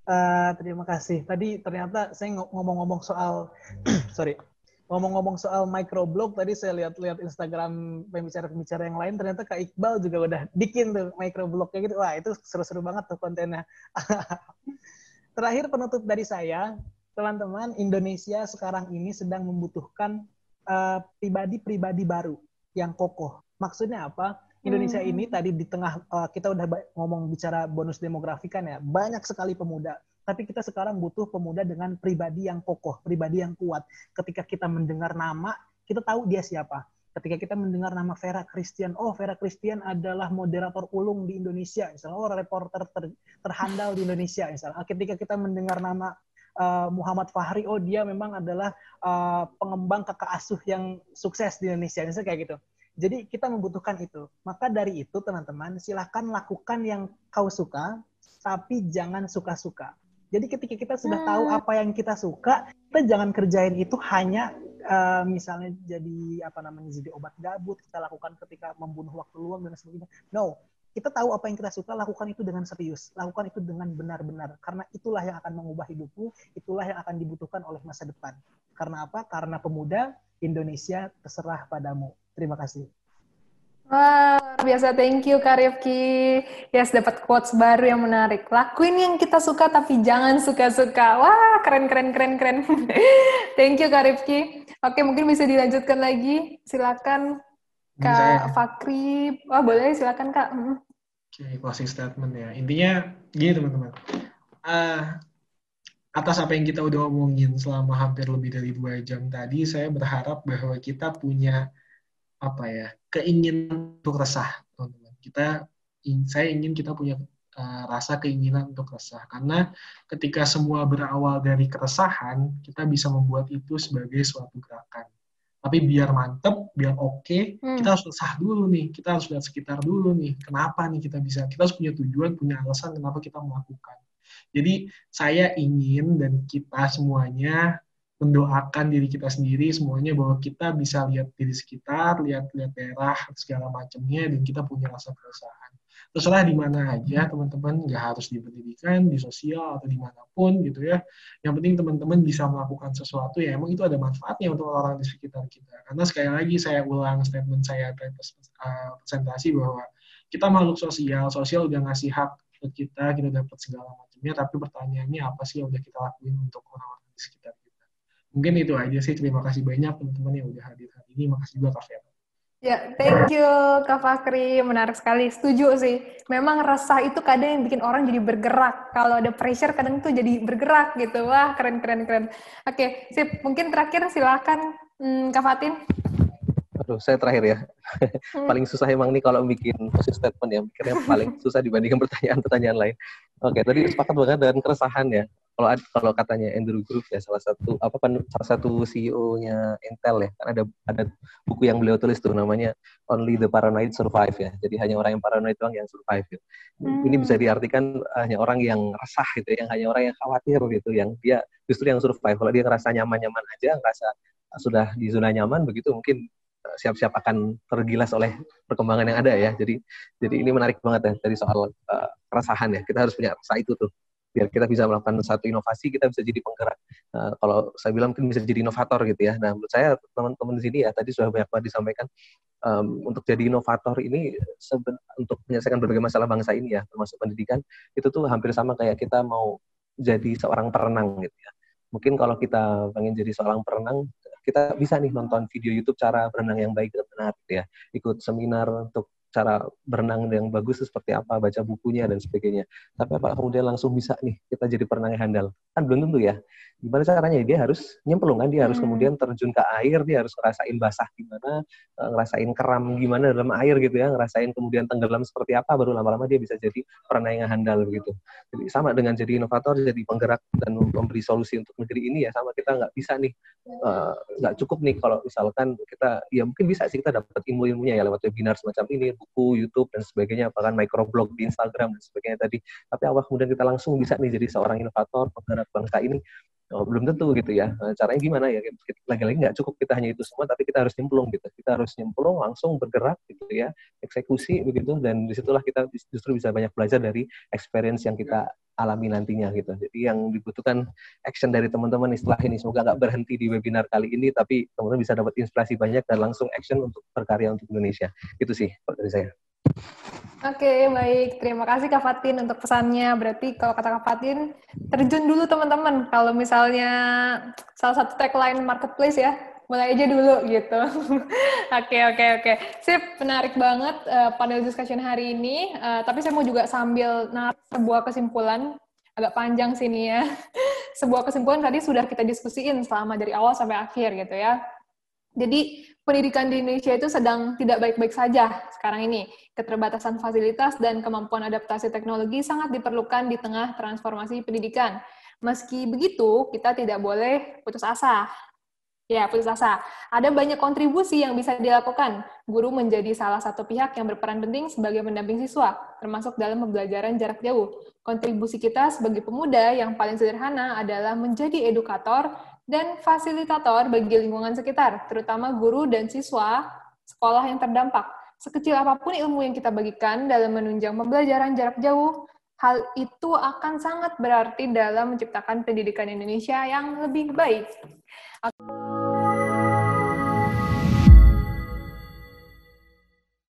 S1: uh, terima kasih. Tadi ternyata saya ngomong-ngomong soal, [clears throat] sorry, ngomong-ngomong soal microblog, tadi saya lihat-lihat Instagram pembicara-pembicara yang lain, ternyata Kak Iqbal juga udah bikin tuh microblognya gitu. Wah, itu seru-seru banget tuh kontennya. [laughs] Terakhir penutup dari saya, teman-teman, Indonesia sekarang ini sedang membutuhkan pribadi eh, pribadi-pribadi baru yang kokoh. Maksudnya apa? Indonesia hmm. ini tadi di tengah uh, kita udah ngomong bicara bonus demografi kan ya, banyak sekali pemuda. Tapi kita sekarang butuh pemuda dengan pribadi yang kokoh, pribadi yang kuat. Ketika kita mendengar nama, kita tahu dia siapa. Ketika kita mendengar nama Vera Christian, oh Vera Christian adalah moderator ulung di Indonesia, misalnya, oh reporter ter, terhandal di Indonesia, misalnya. Ketika kita mendengar nama uh, Muhammad Fahri, oh dia memang adalah uh, pengembang kakak asuh yang sukses di Indonesia, misalnya kayak gitu. Jadi kita membutuhkan itu. Maka dari itu teman-teman, silahkan lakukan yang kau suka, tapi jangan suka-suka. Jadi ketika kita sudah tahu hmm. apa yang kita suka, kita jangan kerjain itu hanya uh, misalnya jadi apa namanya jadi obat gabut kita lakukan ketika membunuh waktu luang dan sebagainya. No, kita tahu apa yang kita suka, lakukan itu dengan serius, lakukan itu dengan benar-benar, karena itulah yang akan mengubah hidupmu, itulah yang akan dibutuhkan oleh masa depan. Karena apa? Karena pemuda Indonesia terserah padamu. Terima kasih.
S4: Wah, biasa. Thank you, Kak Rifki. Yes, dapat quotes baru yang menarik. Lakuin yang kita suka, tapi jangan suka-suka. Wah, keren, keren, keren, keren. [laughs] Thank you, Kak Rifki. Oke, mungkin bisa dilanjutkan lagi. Silakan, Kak Fakri. Wah, boleh, silakan, Kak.
S2: Oke, okay, closing statement ya. Intinya gini teman-teman. Uh, atas apa yang kita udah omongin selama hampir lebih dari dua jam tadi, saya berharap bahwa kita punya apa ya keinginan untuk resah, teman-teman. Kita, saya ingin kita punya uh, rasa keinginan untuk resah, karena ketika semua berawal dari keresahan, kita bisa membuat itu sebagai suatu gerakan tapi biar mantep, biar oke, okay, hmm. kita harus sah dulu nih, kita harus lihat sekitar dulu nih, kenapa nih kita bisa, kita harus punya tujuan, punya alasan kenapa kita melakukan. Jadi saya ingin dan kita semuanya mendoakan diri kita sendiri semuanya bahwa kita bisa lihat diri sekitar, lihat-lihat daerah segala macamnya dan kita punya rasa keresahan. Terserah di mana aja teman-teman nggak harus di pendidikan di sosial atau di mana pun gitu ya. Yang penting teman-teman bisa melakukan sesuatu ya emang itu ada manfaatnya untuk orang di sekitar kita. Karena sekali lagi saya ulang statement saya uh, presentasi bahwa kita makhluk sosial sosial udah ngasih hak ke kita kita dapat segala macamnya tapi pertanyaannya apa sih yang udah kita lakuin untuk orang-orang di sekitar kita mungkin itu aja sih terima kasih banyak teman-teman yang udah hadir hari ini makasih juga Kak Vera
S4: Ya, thank you Kak Fakri. Menarik sekali. Setuju sih. Memang resah itu kadang yang bikin orang jadi bergerak. Kalau ada pressure kadang tuh jadi bergerak gitu. Wah, keren, keren, keren. Oke, sip. Mungkin terakhir silakan hmm, Kak Fatin.
S3: Aduh, saya terakhir ya. Hmm. [laughs] paling susah emang nih kalau bikin closing statement ya. Mikirnya paling susah dibandingkan pertanyaan-pertanyaan lain. Oke, tadi sepakat banget dengan keresahan ya kalau kalau katanya Andrew Groove ya salah satu apa salah satu CEO-nya Intel ya kan ada ada buku yang beliau tulis tuh namanya Only the Paranoid Survive ya jadi hanya orang yang paranoid doang yang survive ya. Hmm. ini bisa diartikan hanya orang yang resah gitu ya, yang hanya orang yang khawatir gitu yang dia justru yang survive kalau dia ngerasa nyaman-nyaman aja ngerasa sudah di zona nyaman begitu mungkin eh, siap-siap akan tergilas oleh perkembangan yang ada ya. Jadi jadi ini menarik banget ya dari soal uh, keresahan ya. Kita harus punya rasa itu tuh. Biar kita bisa melakukan satu inovasi kita bisa jadi penggerak. Uh, kalau saya bilang mungkin bisa jadi inovator gitu ya. Nah menurut saya teman-teman di sini ya tadi sudah banyak banget disampaikan um, untuk jadi inovator ini seben, untuk menyelesaikan berbagai masalah bangsa ini ya termasuk pendidikan itu tuh hampir sama kayak kita mau jadi seorang perenang gitu ya. Mungkin kalau kita pengen jadi seorang perenang kita bisa nih nonton video YouTube cara berenang yang baik dan benar gitu ya. Ikut seminar untuk cara berenang yang bagus itu seperti apa, baca bukunya dan sebagainya. Tapi apa kemudian langsung bisa nih kita jadi perenang yang handal? Kan belum tentu ya. Gimana caranya? Dia harus nyemplung kan, dia harus hmm. kemudian terjun ke air, dia harus ngerasain basah gimana, eh, ngerasain keram gimana dalam air gitu ya, ngerasain kemudian tenggelam seperti apa, baru lama-lama dia bisa jadi perenang yang handal gitu. Jadi sama dengan jadi inovator, jadi penggerak dan memberi solusi untuk negeri ini ya sama kita nggak bisa nih, eh, nggak uh, cukup nih kalau misalkan kita, ya mungkin bisa sih kita dapat ilmu-ilmunya ya lewat webinar semacam ini, buku, YouTube dan sebagainya, bahkan microblog di Instagram dan sebagainya tadi. Tapi apa kemudian kita langsung bisa nih jadi seorang inovator, penggerak bangsa ini, oh, belum tentu gitu ya. Nah, caranya gimana ya? Lagi-lagi nggak cukup kita hanya itu semua, tapi kita harus nyemplung gitu. Kita harus nyemplung, langsung bergerak gitu ya, eksekusi begitu, dan di situlah kita justru bisa banyak belajar dari experience yang kita alami nantinya gitu. Jadi yang dibutuhkan action dari teman-teman setelah ini semoga nggak berhenti di webinar kali ini, tapi teman-teman bisa dapat inspirasi banyak dan langsung action untuk berkarya untuk Indonesia. Itu sih dari saya.
S4: Oke, baik. Terima kasih Kak Fatin untuk pesannya. Berarti kalau kata Kak Fatin, terjun dulu teman-teman. Kalau misalnya salah satu tagline marketplace ya, mulai aja dulu gitu. [laughs] Oke, oke, oke. Sip, menarik banget uh, panel discussion hari ini. Uh, tapi saya mau juga sambil narik sebuah kesimpulan, agak panjang sini ya. [laughs] sebuah kesimpulan tadi sudah kita diskusiin selama dari awal sampai akhir gitu ya. Jadi pendidikan di Indonesia itu sedang tidak baik-baik saja sekarang ini. Keterbatasan fasilitas dan kemampuan adaptasi teknologi sangat diperlukan di tengah transformasi pendidikan. Meski begitu, kita tidak boleh putus asa. Ya, putus asa. Ada banyak kontribusi yang bisa dilakukan. Guru menjadi salah satu pihak yang berperan penting sebagai pendamping siswa, termasuk dalam pembelajaran jarak jauh. Kontribusi kita sebagai pemuda yang paling sederhana adalah menjadi edukator dan fasilitator bagi lingkungan sekitar, terutama guru dan siswa sekolah yang terdampak. Sekecil apa pun ilmu yang kita bagikan dalam menunjang pembelajaran jarak jauh, hal itu akan sangat berarti dalam menciptakan pendidikan Indonesia yang lebih baik.